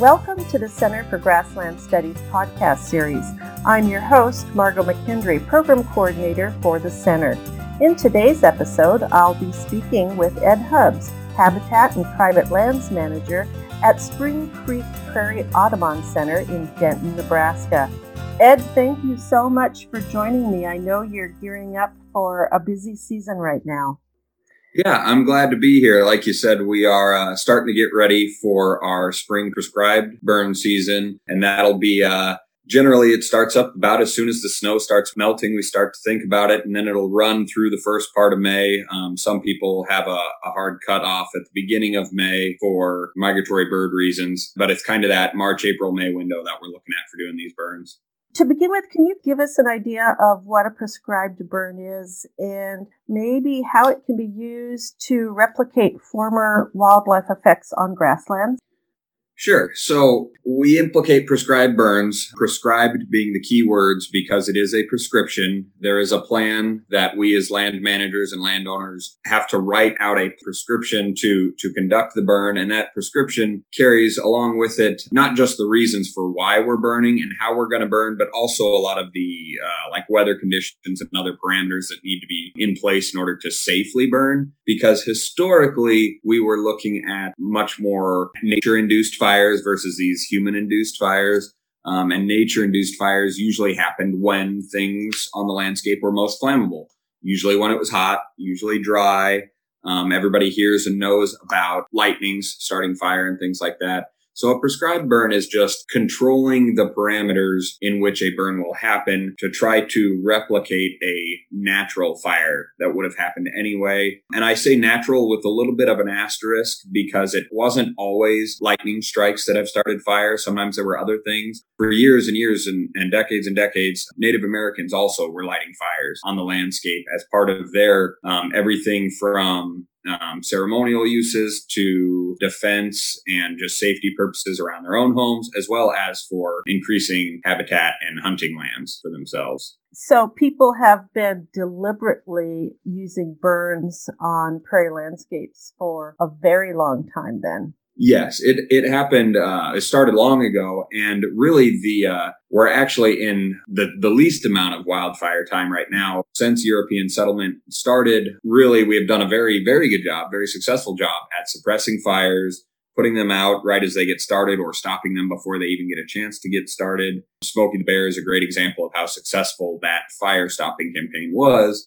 Welcome to the Center for Grassland Studies podcast series. I'm your host, Margot McKendry, Program Coordinator for the Center. In today's episode, I'll be speaking with Ed Hubbs, Habitat and Private Lands Manager at Spring Creek Prairie Audubon Center in Denton, Nebraska. Ed, thank you so much for joining me. I know you're gearing up for a busy season right now. Yeah, I'm glad to be here. Like you said, we are uh, starting to get ready for our spring prescribed burn season, and that'll be uh, generally it starts up about as soon as the snow starts melting. We start to think about it, and then it'll run through the first part of May. Um, some people have a, a hard cutoff at the beginning of May for migratory bird reasons, but it's kind of that March, April, May window that we're looking at for doing these burns. To begin with, can you give us an idea of what a prescribed burn is and maybe how it can be used to replicate former wildlife effects on grasslands? Sure. So we implicate prescribed burns, prescribed being the key words because it is a prescription. There is a plan that we as land managers and landowners have to write out a prescription to, to conduct the burn. And that prescription carries along with it not just the reasons for why we're burning and how we're going to burn, but also a lot of the uh, like weather conditions and other parameters that need to be in place in order to safely burn. Because historically, we were looking at much more nature induced fires fires versus these human induced fires. Um, and nature induced fires usually happened when things on the landscape were most flammable. Usually when it was hot, usually dry. Um, everybody hears and knows about lightnings starting fire and things like that. So a prescribed burn is just controlling the parameters in which a burn will happen to try to replicate a natural fire that would have happened anyway. And I say natural with a little bit of an asterisk because it wasn't always lightning strikes that have started fire. Sometimes there were other things. For years and years and, and decades and decades, Native Americans also were lighting fires on the landscape as part of their um, everything from um, ceremonial uses to defense and just safety purposes around their own homes, as well as for increasing habitat and hunting lands for themselves. So people have been deliberately using burns on prairie landscapes for a very long time then. Yes, it it happened. Uh, it started long ago, and really the uh, we're actually in the the least amount of wildfire time right now since European settlement started. Really, we have done a very very good job, very successful job at suppressing fires, putting them out right as they get started, or stopping them before they even get a chance to get started. Smokey the Bear is a great example of how successful that fire stopping campaign was.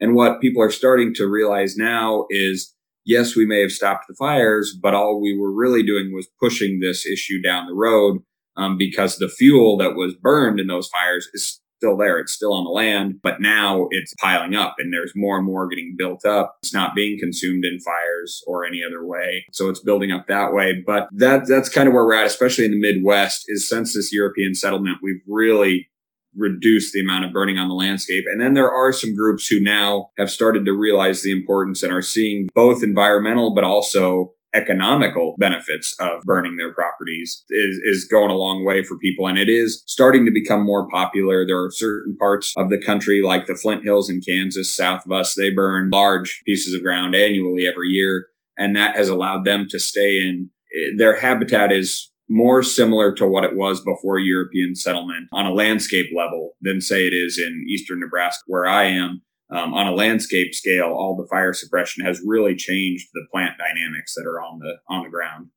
And what people are starting to realize now is yes, we may have stopped the fires, but all we were really doing was pushing this issue down the road um, because the fuel that was burned in those fires is still there. It's still on the land, but now it's piling up and there's more and more getting built up. It's not being consumed in fires or any other way. So it's building up that way. But that, that's kind of where we're at, especially in the Midwest is since this European settlement, we've really reduce the amount of burning on the landscape. And then there are some groups who now have started to realize the importance and are seeing both environmental, but also economical benefits of burning their properties is, is going a long way for people. And it is starting to become more popular. There are certain parts of the country, like the Flint Hills in Kansas, south of us, they burn large pieces of ground annually every year. And that has allowed them to stay in eh, their habitat is more similar to what it was before European settlement on a landscape level than say it is in eastern Nebraska where I am. Um, on a landscape scale, all the fire suppression has really changed the plant dynamics that are on the on the ground.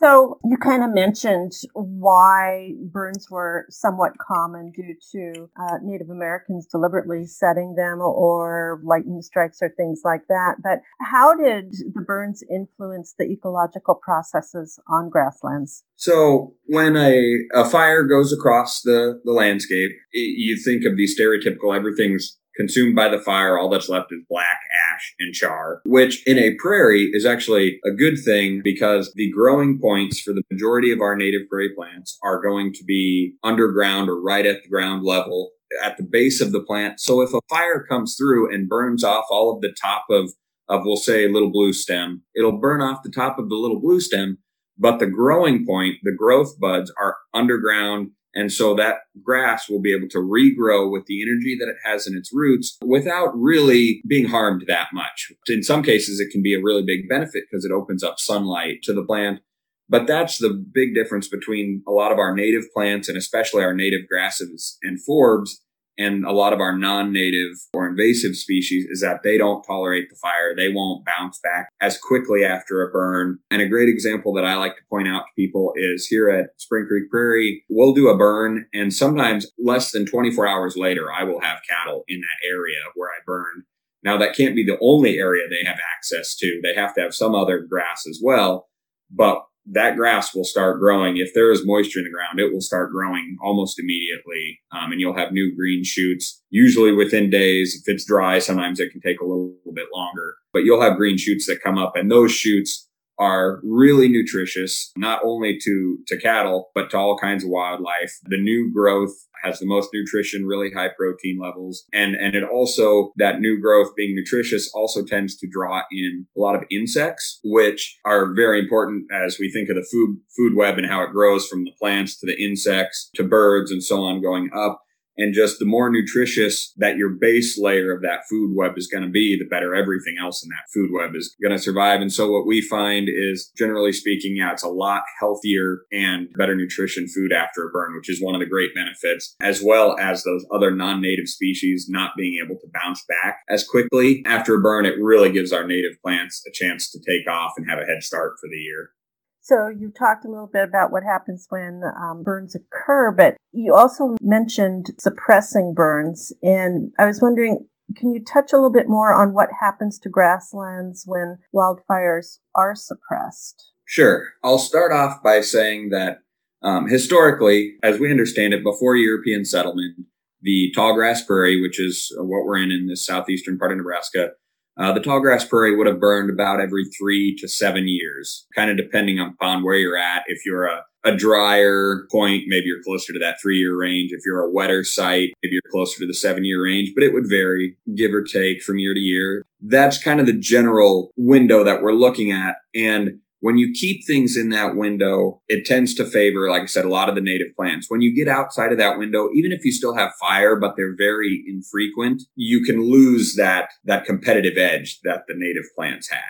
So you kind of mentioned why burns were somewhat common due to uh, Native Americans deliberately setting them or lightning strikes or things like that. But how did the burns influence the ecological processes on grasslands? So when a, a fire goes across the, the landscape, you think of the stereotypical everything's consumed by the fire. All that's left is black ash and char, which in a prairie is actually a good thing because the growing points for the majority of our native prairie plants are going to be underground or right at the ground level at the base of the plant. So if a fire comes through and burns off all of the top of, of we'll say little blue stem, it'll burn off the top of the little blue stem, but the growing point, the growth buds are underground and so that grass will be able to regrow with the energy that it has in its roots without really being harmed that much. In some cases, it can be a really big benefit because it opens up sunlight to the plant. But that's the big difference between a lot of our native plants and especially our native grasses and forbs and a lot of our non-native or invasive species is that they don't tolerate the fire. They won't bounce back as quickly after a burn. And a great example that I like to point out to people is here at Spring Creek Prairie, we'll do a burn and sometimes less than 24 hours later, I will have cattle in that area where I burned. Now that can't be the only area they have access to. They have to have some other grass as well. But that grass will start growing. If there is moisture in the ground, it will start growing almost immediately. Um, and you'll have new green shoots, usually within days. If it's dry, sometimes it can take a little, little bit longer, but you'll have green shoots that come up and those shoots are really nutritious, not only to, to cattle, but to all kinds of wildlife. The new growth has the most nutrition, really high protein levels. And, and it also, that new growth being nutritious also tends to draw in a lot of insects, which are very important as we think of the food, food web and how it grows from the plants to the insects to birds and so on going up and just the more nutritious that your base layer of that food web is going to be, the better everything else in that food web is going to survive. And so what we find is generally speaking, yeah, it's a lot healthier and better nutrition food after a burn, which is one of the great benefits, as well as those other non-native species not being able to bounce back as quickly after a burn. It really gives our native plants a chance to take off and have a head start for the year. So you talked a little bit about what happens when um, burns occur, but you also mentioned suppressing burns. And I was wondering, can you touch a little bit more on what happens to grasslands when wildfires are suppressed? Sure. I'll start off by saying that um, historically, as we understand it, before European settlement, the tall grass prairie, which is what we're in in the southeastern part of Nebraska, uh, the tallgrass prairie would have burned about every three to seven years, kind of depending upon where you're at. If you're a, a drier point, maybe you're closer to that three year range. If you're a wetter site, maybe you're closer to the seven year range, but it would vary, give or take from year to year. That's kind of the general window that we're looking at. And when you keep things in that window, it tends to favor, like I said, a lot of the native plants. When you get outside of that window, even if you still have fire, but they're very infrequent, you can lose that, that competitive edge that the native plants had.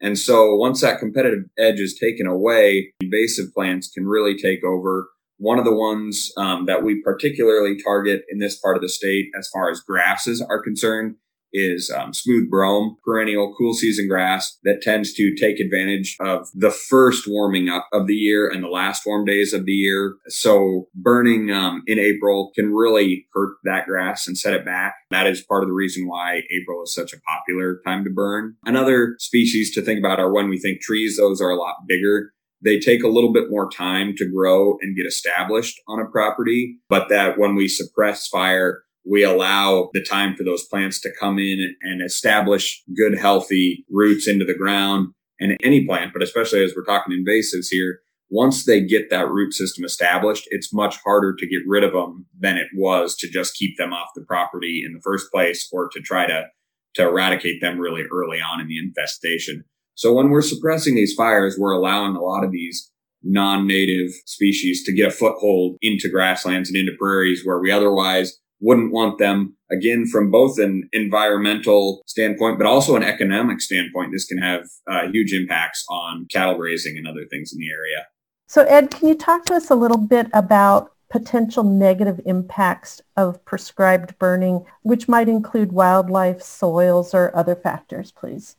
And so once that competitive edge is taken away, invasive plants can really take over. One of the ones um, that we particularly target in this part of the state, as far as grasses are concerned, is um, smooth brome, perennial cool season grass that tends to take advantage of the first warming up of the year and the last warm days of the year. So burning um, in April can really hurt that grass and set it back. That is part of the reason why April is such a popular time to burn. Another species to think about are when we think trees, those are a lot bigger they take a little bit more time to grow and get established on a property, but that when we suppress fire, we allow the time for those plants to come in and establish good, healthy roots into the ground. And any plant, but especially as we're talking invasives here, once they get that root system established, it's much harder to get rid of them than it was to just keep them off the property in the first place or to try to, to eradicate them really early on in the infestation. So when we're suppressing these fires, we're allowing a lot of these non-native species to get a foothold into grasslands and into prairies where we otherwise wouldn't want them again from both an environmental standpoint but also an economic standpoint this can have uh, huge impacts on cattle grazing and other things in the area so ed can you talk to us a little bit about potential negative impacts of prescribed burning which might include wildlife soils or other factors please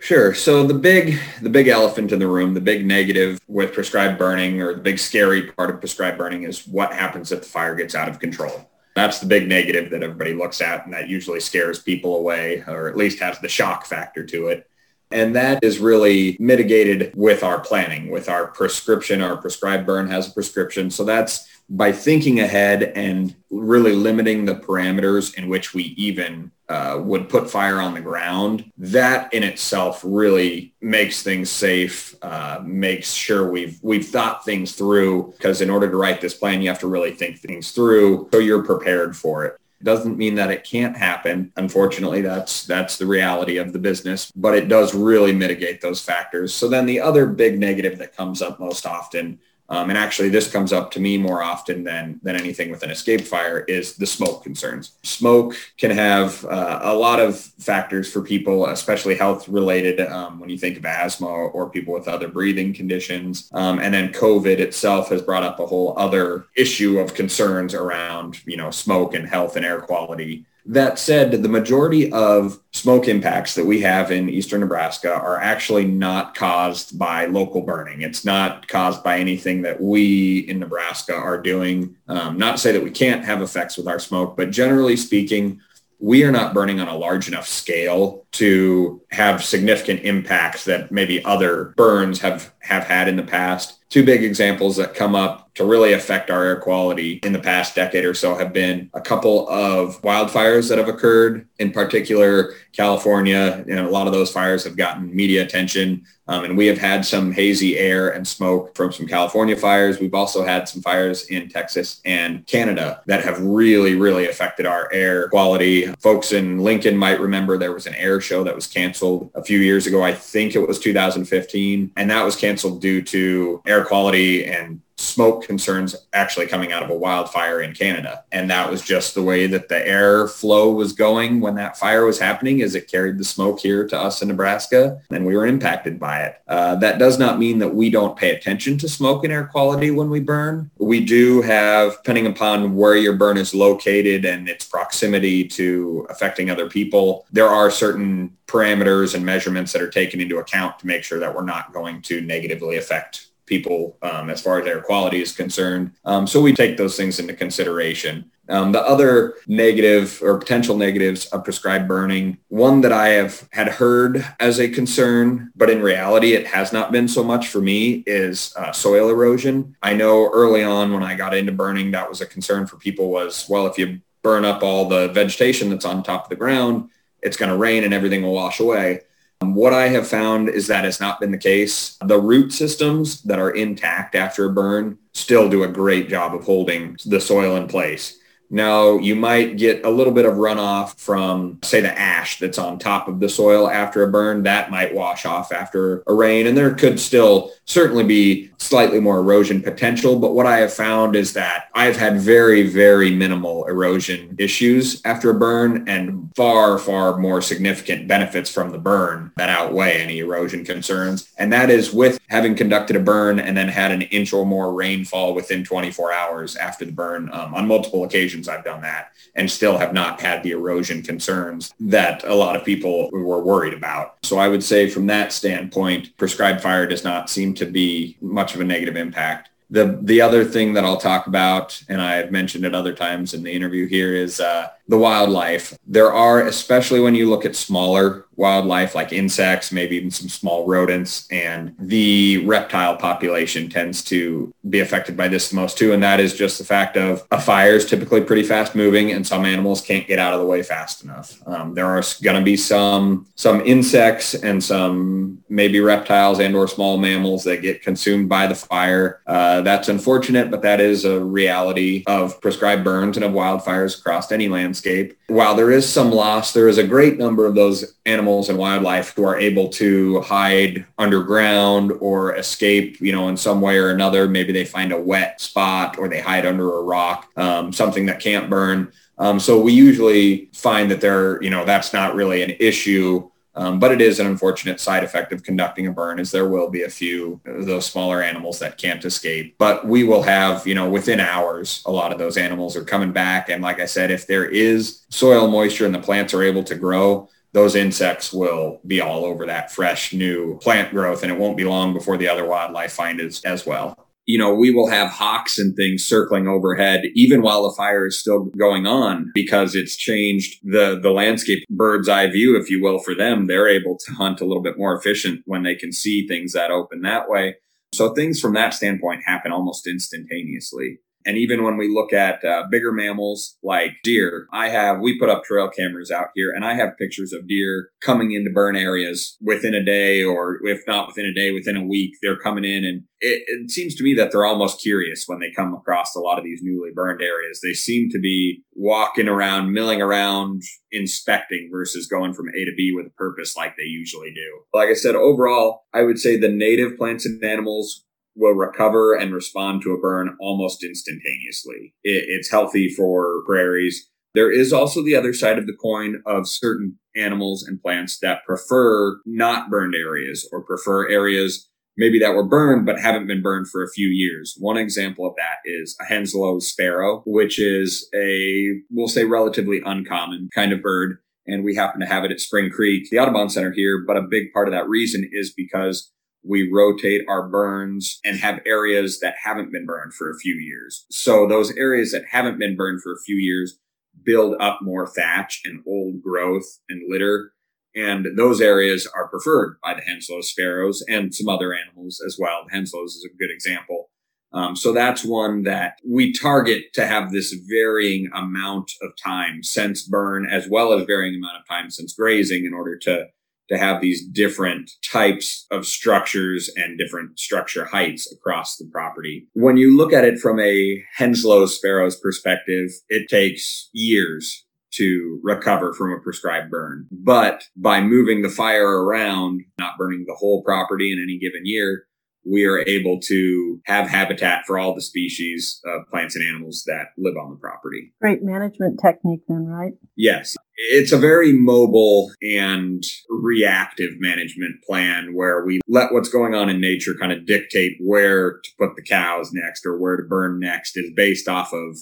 Sure. So the big the big elephant in the room, the big negative with prescribed burning or the big scary part of prescribed burning is what happens if the fire gets out of control. That's the big negative that everybody looks at, and that usually scares people away, or at least has the shock factor to it. And that is really mitigated with our planning, with our prescription. Our prescribed burn has a prescription. So that's by thinking ahead and really limiting the parameters in which we even uh, would put fire on the ground, that in itself really makes things safe, uh, makes sure we've we've thought things through. Because in order to write this plan, you have to really think things through so you're prepared for it. Doesn't mean that it can't happen. Unfortunately, that's that's the reality of the business, but it does really mitigate those factors. So then the other big negative that comes up most often um, and actually this comes up to me more often than than anything with an escape fire is the smoke concerns. Smoke can have uh, a lot of factors for people especially health related um, when you think of asthma or people with other breathing conditions. Um, and then covid itself has brought up a whole other issue of concerns around you know smoke and health and air quality that said, the majority of smoke impacts that we have in eastern Nebraska are actually not caused by local burning. It's not caused by anything that we in Nebraska are doing. Um, not to say that we can't have effects with our smoke, but generally speaking, we are not burning on a large enough scale to have significant impacts that maybe other burns have, have had in the past. Two big examples that come up to really affect our air quality in the past decade or so have been a couple of wildfires that have occurred, in particular California. Know, a lot of those fires have gotten media attention. Um, and we have had some hazy air and smoke from some California fires. We've also had some fires in Texas and Canada that have really, really affected our air quality. Folks in Lincoln might remember there was an air show that was canceled a few years ago. I think it was 2015. And that was canceled due to air quality and smoke concerns actually coming out of a wildfire in Canada. And that was just the way that the air flow was going when that fire was happening as it carried the smoke here to us in Nebraska and we were impacted by it. Uh, that does not mean that we don't pay attention to smoke and air quality when we burn. We do have, depending upon where your burn is located and its proximity to affecting other people, there are certain parameters and measurements that are taken into account to make sure that we're not going to negatively affect people um, as far as air quality is concerned. Um, so we take those things into consideration. Um, the other negative or potential negatives of prescribed burning, one that I have had heard as a concern, but in reality it has not been so much for me, is uh, soil erosion. I know early on when I got into burning, that was a concern for people was, well, if you burn up all the vegetation that's on top of the ground, it's going to rain and everything will wash away. Um, what I have found is that has not been the case. The root systems that are intact after a burn still do a great job of holding the soil in place. Now, you might get a little bit of runoff from, say, the ash that's on top of the soil after a burn. That might wash off after a rain, and there could still certainly be slightly more erosion potential. But what I have found is that I've had very, very minimal erosion issues after a burn and far, far more significant benefits from the burn that outweigh any erosion concerns. And that is with having conducted a burn and then had an inch or more rainfall within 24 hours after the burn. Um, on multiple occasions, I've done that and still have not had the erosion concerns that a lot of people were worried about. So I would say from that standpoint, prescribed fire does not seem to be much of a negative impact. The the other thing that I'll talk about, and I have mentioned it other times in the interview here, is uh, the wildlife. There are, especially when you look at smaller wildlife like insects, maybe even some small rodents, and the reptile population tends to be affected by this the most too. And that is just the fact of a fire is typically pretty fast moving and some animals can't get out of the way fast enough. Um, there are going to be some, some insects and some maybe reptiles and or small mammals that get consumed by the fire. Uh, that's unfortunate, but that is a reality of prescribed burns and of wildfires across any landscape landscape. While there is some loss, there is a great number of those animals and wildlife who are able to hide underground or escape, you know, in some way or another. Maybe they find a wet spot or they hide under a rock, um, something that can't burn. Um, so we usually find that there, you know, that's not really an issue um, but it is an unfortunate side effect of conducting a burn is there will be a few of those smaller animals that can't escape. But we will have, you know, within hours, a lot of those animals are coming back. And like I said, if there is soil moisture and the plants are able to grow, those insects will be all over that fresh new plant growth and it won't be long before the other wildlife find it as well you know, we will have hawks and things circling overhead even while the fire is still going on because it's changed the, the landscape bird's eye view, if you will, for them. They're able to hunt a little bit more efficient when they can see things that open that way. So things from that standpoint happen almost instantaneously. And even when we look at uh, bigger mammals like deer, I have, we put up trail cameras out here and I have pictures of deer coming into burn areas within a day or if not within a day, within a week, they're coming in and it, it seems to me that they're almost curious when they come across a lot of these newly burned areas. They seem to be walking around, milling around, inspecting versus going from A to B with a purpose like they usually do. Like I said, overall, I would say the native plants and animals will recover and respond to a burn almost instantaneously. It, it's healthy for prairies. There is also the other side of the coin of certain animals and plants that prefer not burned areas or prefer areas maybe that were burned but haven't been burned for a few years. One example of that is a Henslow's sparrow, which is a, we'll say, relatively uncommon kind of bird. And we happen to have it at Spring Creek, the Audubon Center here. But a big part of that reason is because we rotate our burns and have areas that haven't been burned for a few years. So those areas that haven't been burned for a few years build up more thatch and old growth and litter and those areas are preferred by the Henslow sparrows and some other animals as well. Henslow's is a good example. Um, so that's one that we target to have this varying amount of time since burn as well as varying amount of time since grazing in order to to have these different types of structures and different structure heights across the property. When you look at it from a Henslow sparrow's perspective, it takes years to recover from a prescribed burn. But by moving the fire around, not burning the whole property in any given year, we are able to have habitat for all the species of plants and animals that live on the property. Great management technique, then, right? Yes. It's a very mobile and reactive management plan where we let what's going on in nature kind of dictate where to put the cows next or where to burn next is based off of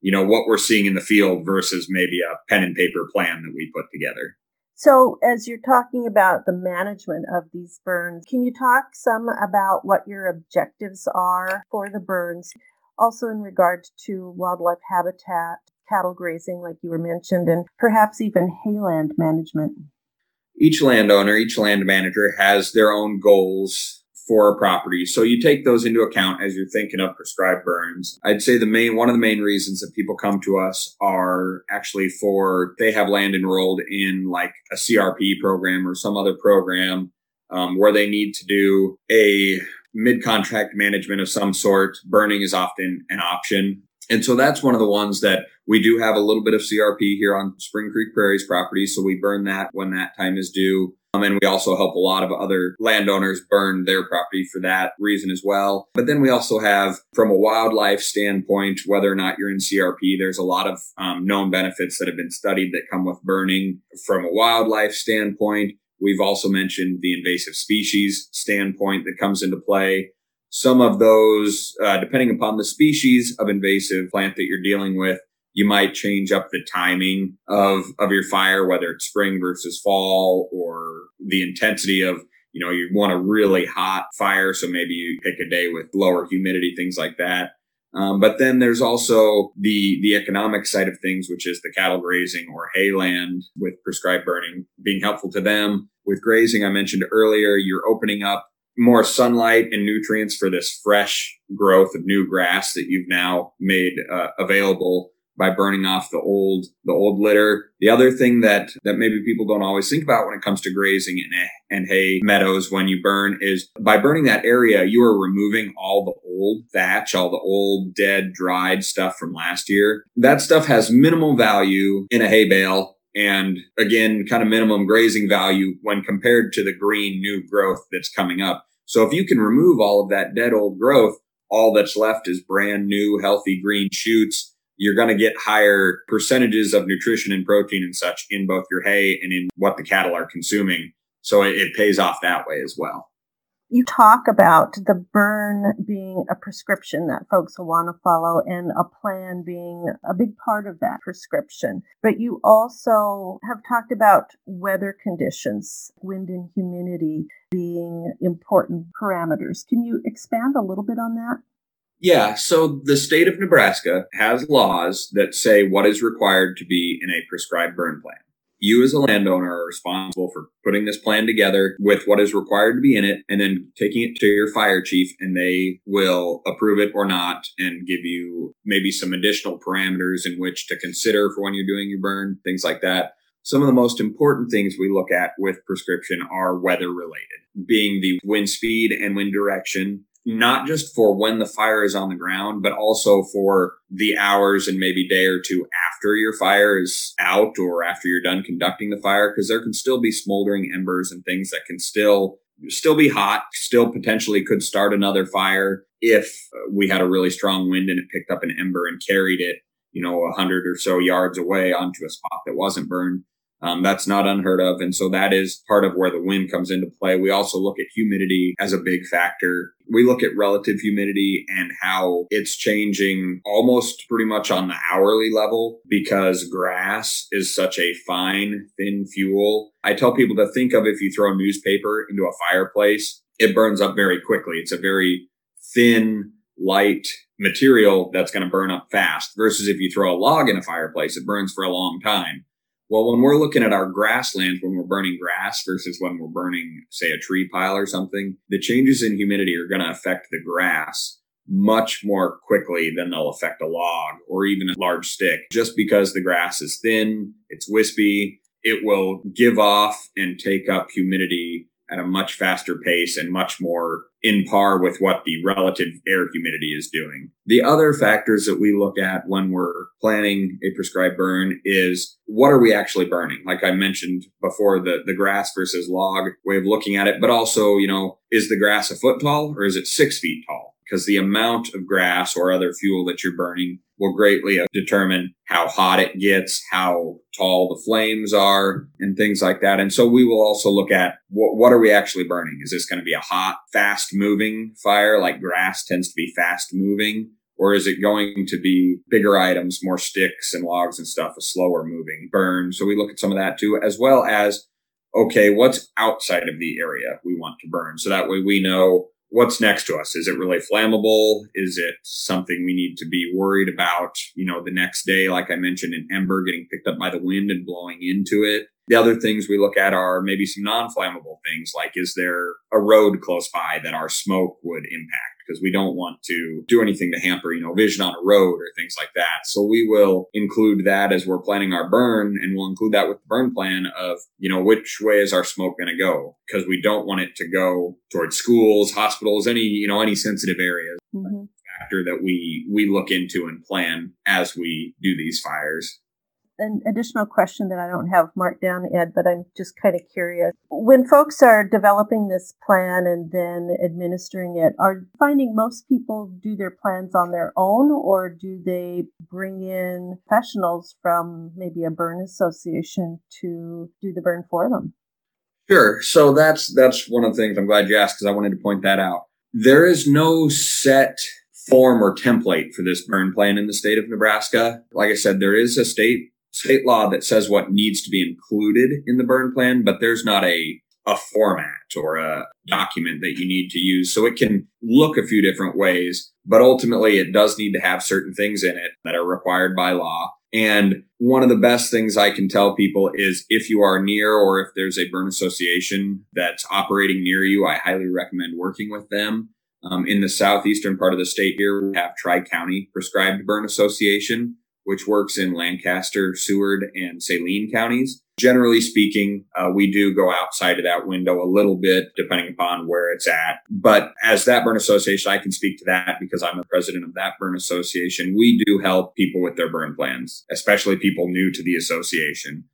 you know, what we're seeing in the field versus maybe a pen and paper plan that we put together. So, as you're talking about the management of these burns, can you talk some about what your objectives are for the burns? Also, in regard to wildlife habitat, cattle grazing, like you were mentioned, and perhaps even hayland management. Each landowner, each land manager has their own goals for a property. So you take those into account as you're thinking of prescribed burns. I'd say the main, one of the main reasons that people come to us are actually for they have land enrolled in like a CRP program or some other program um, where they need to do a mid contract management of some sort. Burning is often an option. And so that's one of the ones that we do have a little bit of CRP here on Spring Creek Prairies property. So we burn that when that time is due. Um, and we also help a lot of other landowners burn their property for that reason as well. But then we also have, from a wildlife standpoint, whether or not you're in CRP, there's a lot of um, known benefits that have been studied that come with burning. From a wildlife standpoint, we've also mentioned the invasive species standpoint that comes into play. Some of those, uh, depending upon the species of invasive plant that you're dealing with, you might change up the timing of, of your fire, whether it's spring versus fall or the intensity of, you know, you want a really hot fire. So maybe you pick a day with lower humidity, things like that. Um, but then there's also the the economic side of things, which is the cattle grazing or hayland with prescribed burning being helpful to them. With grazing, I mentioned earlier, you're opening up more sunlight and nutrients for this fresh growth of new grass that you've now made uh, available by burning off the old the old litter. The other thing that that maybe people don't always think about when it comes to grazing and, and hay meadows when you burn is by burning that area, you are removing all the old thatch, all the old dead dried stuff from last year. That stuff has minimal value in a hay bale and again, kind of minimum grazing value when compared to the green new growth that's coming up. So if you can remove all of that dead old growth, all that's left is brand new, healthy green shoots you're going to get higher percentages of nutrition and protein and such in both your hay and in what the cattle are consuming. So it, it pays off that way as well. You talk about the burn being a prescription that folks will want to follow and a plan being a big part of that prescription. But you also have talked about weather conditions, wind and humidity being important parameters. Can you expand a little bit on that? Yeah, so the state of Nebraska has laws that say what is required to be in a prescribed burn plan. You as a landowner are responsible for putting this plan together with what is required to be in it and then taking it to your fire chief and they will approve it or not and give you maybe some additional parameters in which to consider for when you're doing your burn, things like that. Some of the most important things we look at with prescription are weather related, being the wind speed and wind direction, not just for when the fire is on the ground, but also for the hours and maybe day or two after your fire is out or after you're done conducting the fire, because there can still be smoldering embers and things that can still still be hot, still potentially could start another fire if uh, we had a really strong wind and it picked up an ember and carried it, you know, a hundred or so yards away onto a spot that wasn't burned. Um, that's not unheard of. And so that is part of where the wind comes into play. We also look at humidity as a big factor. We look at relative humidity and how it's changing almost pretty much on the hourly level because grass is such a fine, thin fuel. I tell people to think of if you throw a newspaper into a fireplace, it burns up very quickly. It's a very thin, light material that's going to burn up fast versus if you throw a log in a fireplace, it burns for a long time. Well, when we're looking at our grasslands, when we're burning grass versus when we're burning, say, a tree pile or something, the changes in humidity are going to affect the grass much more quickly than they'll affect a log or even a large stick. Just because the grass is thin, it's wispy, it will give off and take up humidity at a much faster pace and much more in par with what the relative air humidity is doing. The other factors that we look at when we're planning a prescribed burn is what are we actually burning? Like I mentioned before, the, the grass versus log way of looking at it, but also, you know, is the grass a foot tall or is it six feet tall? Because the amount of grass or other fuel that you're burning will greatly uh, determine how hot it gets, how tall the flames are, and things like that. And so we will also look at what, what are we actually burning? Is this going to be a hot, fast moving fire like grass tends to be fast moving? Or is it going to be bigger items, more sticks and logs and stuff, a slower moving burn? So we look at some of that too, as well as, okay, what's outside of the area we want to burn? So that way we know what's next to us? Is it really flammable? Is it something we need to be worried about, you know, the next day, like I mentioned, an ember getting picked up by the wind and blowing into it? The other things we look at are maybe some non flammable things, like is there a road close by that our smoke would impact? Because we don't want to do anything to hamper, you know, vision on a road or things like that. So we will include that as we're planning our burn and we'll include that with the burn plan of, you know, which way is our smoke going to go? Because we don't want it to go towards schools, hospitals, any, you know, any sensitive areas. Mm-hmm. Factor that we we look into and plan as we do these fires an additional question that I don't have marked down, Ed, but I'm just kind of curious. When folks are developing this plan and then administering it, are finding most people do their plans on their own or do they bring in professionals from maybe a burn association to do the burn for them? Sure. So that's that's one of the things I'm glad you asked because I wanted to point that out. There is no set form or template for this burn plan in the state of Nebraska. Like I said, there is a state state law that says what needs to be included in the burn plan, but there's not a a format or a document that you need to use. So it can look a few different ways, but ultimately it does need to have certain things in it that are required by law. And one of the best things I can tell people is if you are near or if there's a burn association that's operating near you, I highly recommend working with them. Um, in the southeastern part of the state here, we have Tri County Prescribed Burn Association which works in Lancaster, Seward, and Saline counties. Generally speaking, uh, we do go outside of that window a little bit, depending upon where it's at. But as that burn association, I can speak to that because I'm the president of that burn association. We do help people with their burn plans, especially people new to the association.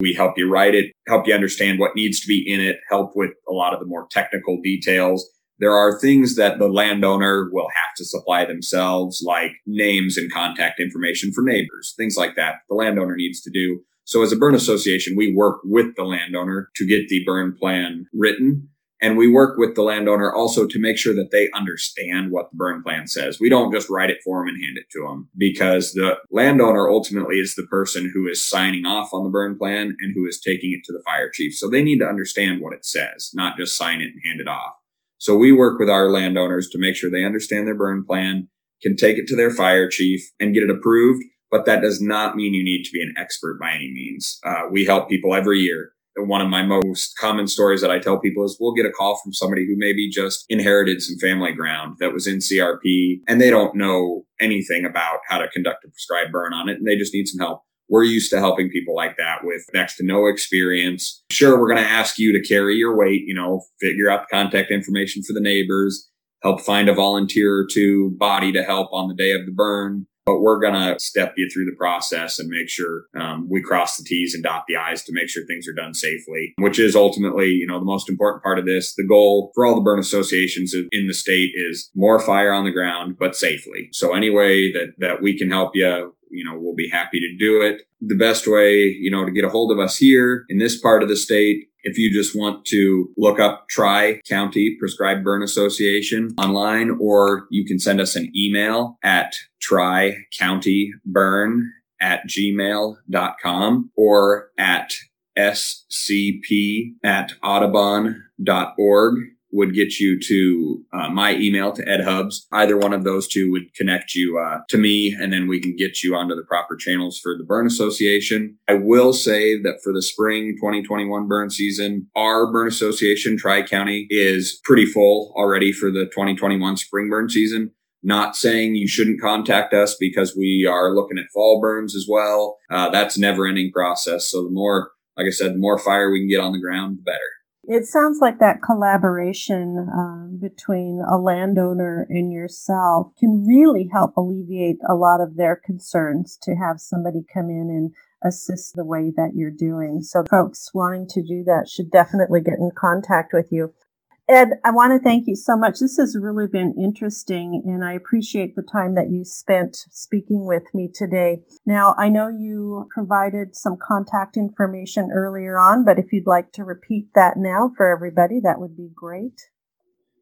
We help you write it, help you understand what needs to be in it, help with a lot of the more technical details there are things that the landowner will have to supply themselves, like names and contact information for neighbors, things like that. The landowner needs to do. So as a burn association, we work with the landowner to get the burn plan written. And we work with the landowner also to make sure that they understand what the burn plan says. We don't just write it for them and hand it to them because the landowner ultimately is the person who is signing off on the burn plan and who is taking it to the fire chief. So they need to understand what it says, not just sign it and hand it off. So we work with our landowners to make sure they understand their burn plan, can take it to their fire chief and get it approved. But that does not mean you need to be an expert by any means. Uh, we help people every year. One of my most common stories that I tell people is we'll get a call from somebody who maybe just inherited some family ground that was in CRP and they don't know anything about how to conduct a prescribed burn on it and they just need some help. We're used to helping people like that with next to no experience. Sure, we're going to ask you to carry your weight, you know, figure out the contact information for the neighbors, help find a volunteer or two body to help on the day of the burn. but we're going to step you through the process and make sure um, we cross the T's and dot the I's to make sure things are done safely, which is ultimately, you know, the most important part of this. The goal for all the burn associations in the state is more fire on the ground, but safely. So any way that, that we can help you, you know, we'll be happy to do it. The best way, you know, to get a hold of us here in this part of the state if you just want to look up Tri County Prescribed Burn Association online, or you can send us an email at tricountyburn at gmail.com or at scp at audubon.org would get you to uh, my email to Ed Hubbs. Either one of those two would connect you uh, to me, and then we can get you onto the proper channels for the Burn Association. I will say that for the spring 2021 burn season, our Burn Association, Tri County, is pretty full already for the 2021 spring burn season. Not saying you shouldn't contact us because we are looking at fall burns as well. Uh, that's never ending process. So the more, like I said, the more fire we can get on the ground, the better. It sounds like that collaboration uh, between a landowner and yourself can really help alleviate a lot of their concerns to have somebody come in and assist the way that you're doing. So folks wanting to do that should definitely get in contact with you. Ed, I want to thank you so much. This has really been interesting, and I appreciate the time that you spent speaking with me today. Now, I know you provided some contact information earlier on, but if you'd like to repeat that now for everybody, that would be great.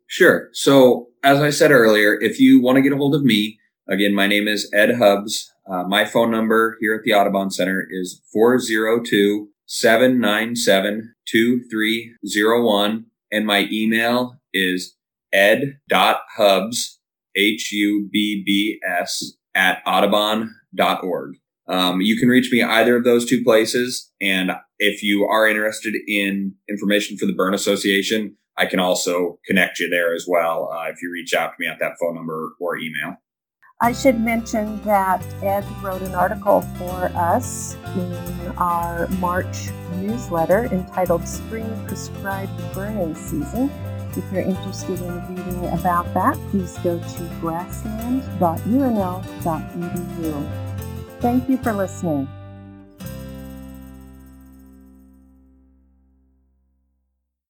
Sure. So, as I said earlier, if you want to get a hold of me, again, my name is Ed Hubbs. Uh, my phone number here at the Audubon Center is 402 797 2301 and my email is ed.hubbs, H-U-B-B-S, at audubon.org. Um, you can reach me either of those two places. And if you are interested in information for the Burn Association, I can also connect you there as well uh, if you reach out to me at that phone number or email. I should mention that Ed wrote an article for us in our March newsletter entitled Spring Prescribed Burning Season. If you're interested in reading about that, please go to grassland.unl.edu. Thank you for listening.